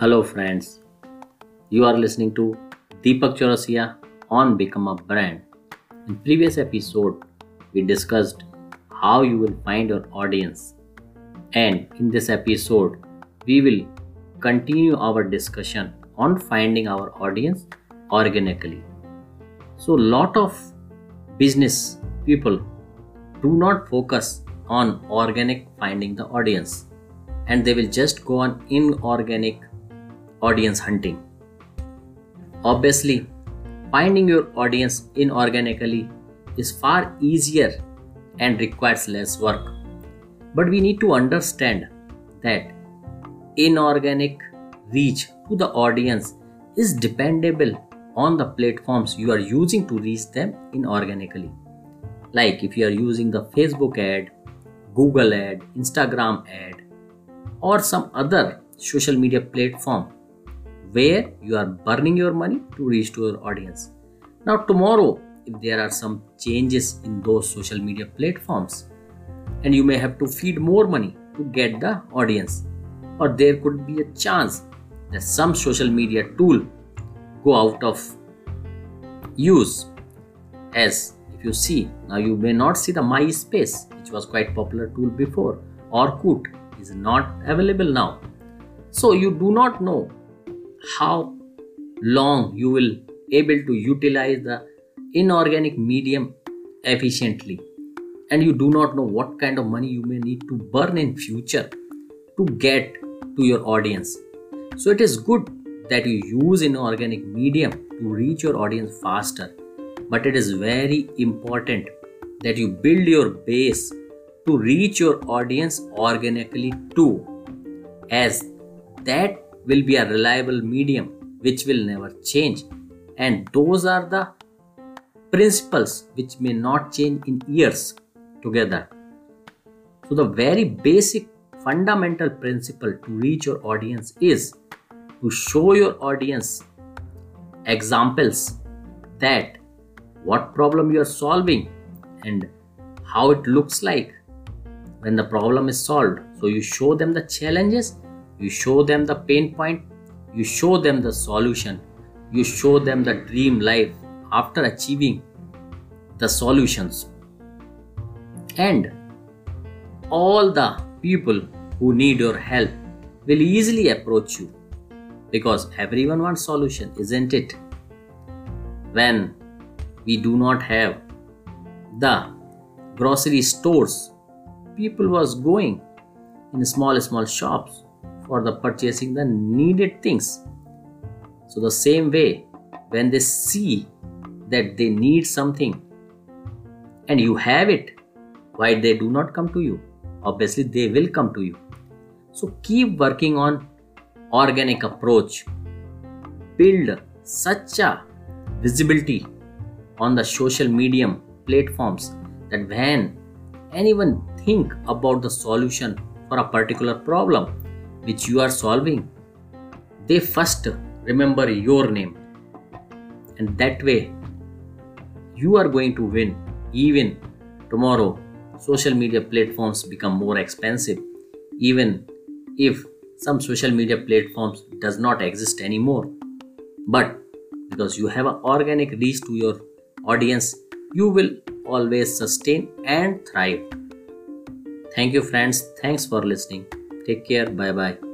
Hello, friends. You are listening to Deepak Chaurasia on Become a Brand. In previous episode, we discussed how you will find your audience, and in this episode, we will continue our discussion on finding our audience organically. So, lot of business people do not focus on organic finding the audience and they will just go on inorganic audience hunting. Obviously, finding your audience inorganically is far easier and requires less work. But we need to understand that inorganic reach to the audience is dependable on the platforms you are using to reach them inorganically. Like if you are using the Facebook ad, Google ad, Instagram ad, or some other social media platform where you are burning your money to reach to your audience. Now, tomorrow, if there are some changes in those social media platforms, and you may have to feed more money to get the audience, or there could be a chance that some social media tool go out of use. As if you see now you may not see the myspace which was quite popular tool before. Or orkut is not available now. So you do not know how long you will able to utilize the inorganic medium efficiently. And you do not know what kind of money you may need to burn in future to get to your audience. So it is good that you use inorganic medium to reach your audience faster. But it is very important that you build your base to reach your audience organically too as that will be a reliable medium which will never change. And those are the principles which may not change in years together. So the very basic fundamental principle to reach your audience is to show your audience examples that what problem you are solving and how it looks like. When the problem is solved so you show them the challenges you show them the pain point, you show them the solution, you show them the dream life after achieving the solutions. And all the people who need your help will easily approach you because everyone wants solution isn't it when we do not have the grocery stores people was going in small small shops for the purchasing the needed things. So the same way, when they see that they need something and you have it, why they do not come to you? Obviously, they will come to you. So keep working on organic approach. Build such a visibility on the social medium platforms that when anyone think about the solution for a particular problem which you are solving, they first remember your name. And that way, you are going to win even tomorrow. Social media platforms become more expensive, even if some social media platforms does not exist anymore. But because you have an organic reach to your audience, you will always sustain and thrive. Thank you, friends. Thanks for listening. Take care. Bye bye.